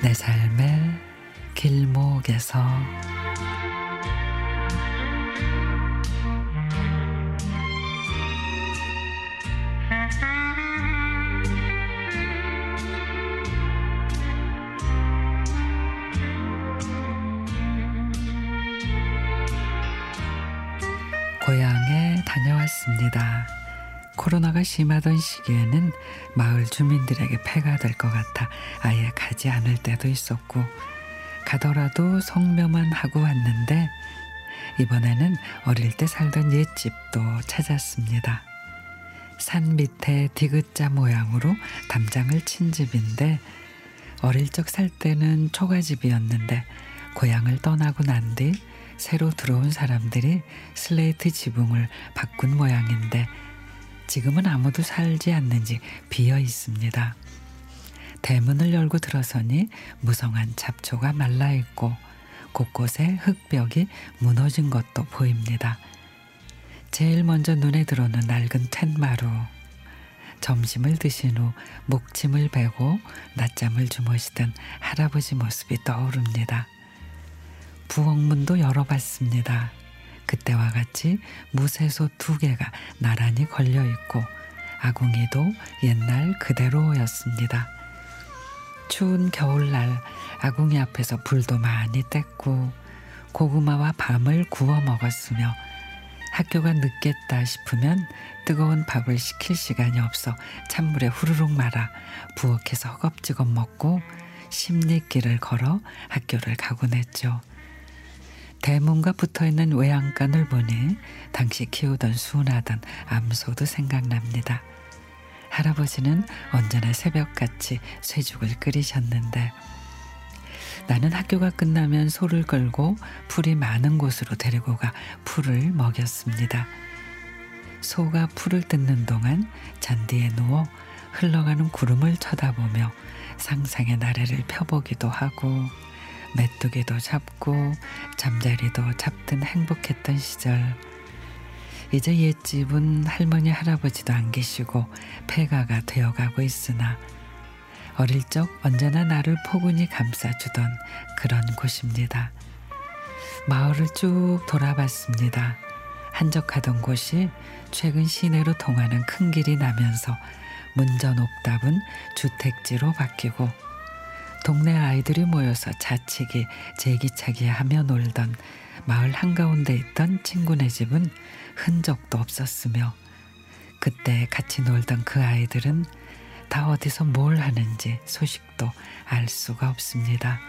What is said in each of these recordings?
내 삶의 길목에서 고향에 다녀왔습니다. 코로나가 심하던 시기에는 마을 주민들에게 폐가 될 것 같아 아예 가지 않을 때도 있었고 가더라도 성묘만 하고 왔는데 이번에는 어릴 때 살던 옛집도 찾았습니다. 산 밑에 디귿자 모양으로 담장을 친 집인데 어릴 적 살 때는 초가집이었는데 고향을 떠나고 난 뒤 새로 들어온 사람들이 슬레이트 지붕을 바꾼 모양인데 지금은 아무도 살지 않는 지 비어 있습니다. 대문을 열고 들어서니 무성한 잡초가 말라 있고 곳곳에 흙벽이 무너진 것도 보입니다. 제일 먼저 눈에 들어오는 낡은 텐마루. 점심을 드신 후 목침을 베고 낮잠을 주무시던 할아버지 모습이 떠오릅니다. 부엌문도 열어봤습니다. 그때와 같이 무쇠소 두 개가 나란히 걸려 있고 아궁이도 옛날 그대로였습니다. 추운 겨울날 아궁이 앞에서 불도 많이 뗐고 고구마와 밤을 구워 먹었으며 학교가 늦겠다 싶으면 뜨거운 밥을 식힐 시간이 없어 찬물에 후루룩 말아 부엌에서 허겁지겁 먹고 십리길을 걸어 학교를 가곤 했죠. 대문과 붙어있는 외양간을 보니 당시 키우던 순하던 암소도 생각납니다. 할아버지는 언제나 새벽같이 쇠죽을 끓이셨는데 나는 학교가 끝나면 소를 끌고 풀이 많은 곳으로 데리고 가 풀을 먹였습니다. 소가 풀을 뜯는 동안 잔디에 누워 흘러가는 구름을 쳐다보며 상상의 나래를 펴보기도 하고 메뚜기도 잡고 잠자리도 잡든 행복했던 시절. 이제 옛집은 할머니 할아버지도 안 계시고 폐가가 되어가고 있으나 어릴 적 언제나 나를 포근히 감싸주던 그런 곳입니다. 마을을 쭉 돌아봤습니다. 한적하던 곳이 최근 시내로 통하는 큰 길이 나면서 문전 옥답은 주택지로 바뀌고 동네 아이들이 모여서 자치기, 제기차기 하며 놀던 마을 한가운데 있던 친구네 집은 흔적도 없었으며 그때 같이 놀던 그 아이들은 다 어디서 뭘 하는지 소식도 알 수가 없습니다.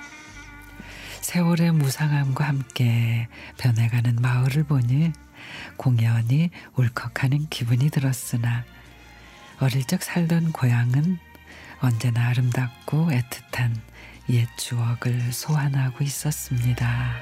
세월의 무상함과 함께 변해가는 마을을 보니 공연히 울컥하는 기분이 들었으나 어릴 적 살던 고향은 언제나 아름답고 애틋한 옛 추억을 소환하고 있었습니다.